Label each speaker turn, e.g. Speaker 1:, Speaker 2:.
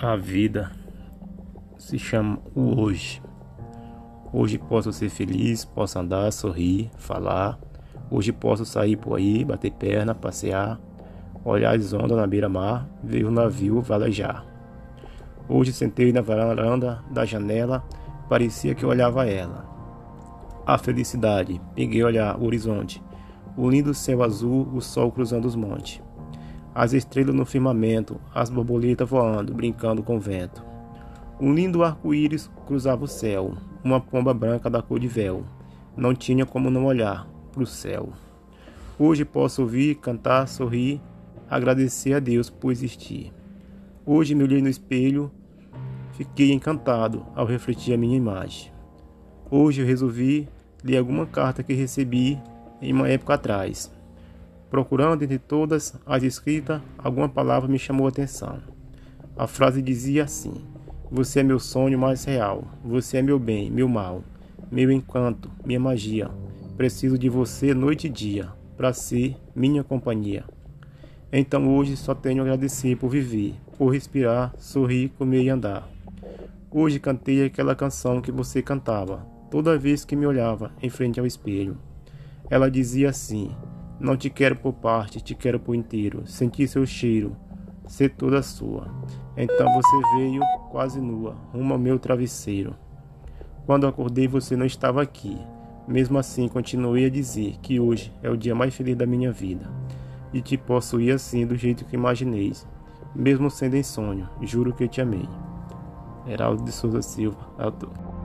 Speaker 1: A vida se chama o hoje. Hoje posso ser feliz, posso andar, sorrir, falar. Hoje posso sair por aí, bater perna, passear, olhar as ondas na beira-mar, ver o navio valejar. Hoje sentei na varanda da janela, parecia que olhava ela. A felicidade, peguei olhar o horizonte, o lindo céu azul, o sol cruzando os montes as estrelas no firmamento, as borboletas voando, brincando com o vento. Um lindo arco-íris cruzava o céu, uma pomba branca da cor de véu. Não tinha como não olhar para o céu. Hoje posso ouvir, cantar, sorrir, agradecer a Deus por existir. Hoje me olhei no espelho, fiquei encantado ao refletir a minha imagem. Hoje eu resolvi ler alguma carta que recebi em uma época atrás. Procurando entre todas as escritas, alguma palavra me chamou a atenção. A frase dizia assim: Você é meu sonho mais real. Você é meu bem, meu mal, meu encanto, minha magia. Preciso de você noite e dia para ser minha companhia. Então hoje só tenho a agradecer por viver, por respirar, sorrir, comer e andar. Hoje cantei aquela canção que você cantava toda vez que me olhava em frente ao espelho. Ela dizia assim: não te quero por parte, te quero por inteiro. Sentir seu cheiro, ser toda sua. Então você veio quase nua, rumo ao meu travesseiro. Quando acordei, você não estava aqui. Mesmo assim, continuei a dizer que hoje é o dia mais feliz da minha vida. E te posso ir assim, do jeito que imagineis. Mesmo sendo em sonho, juro que te amei. Heraldo de Souza Silva, autor.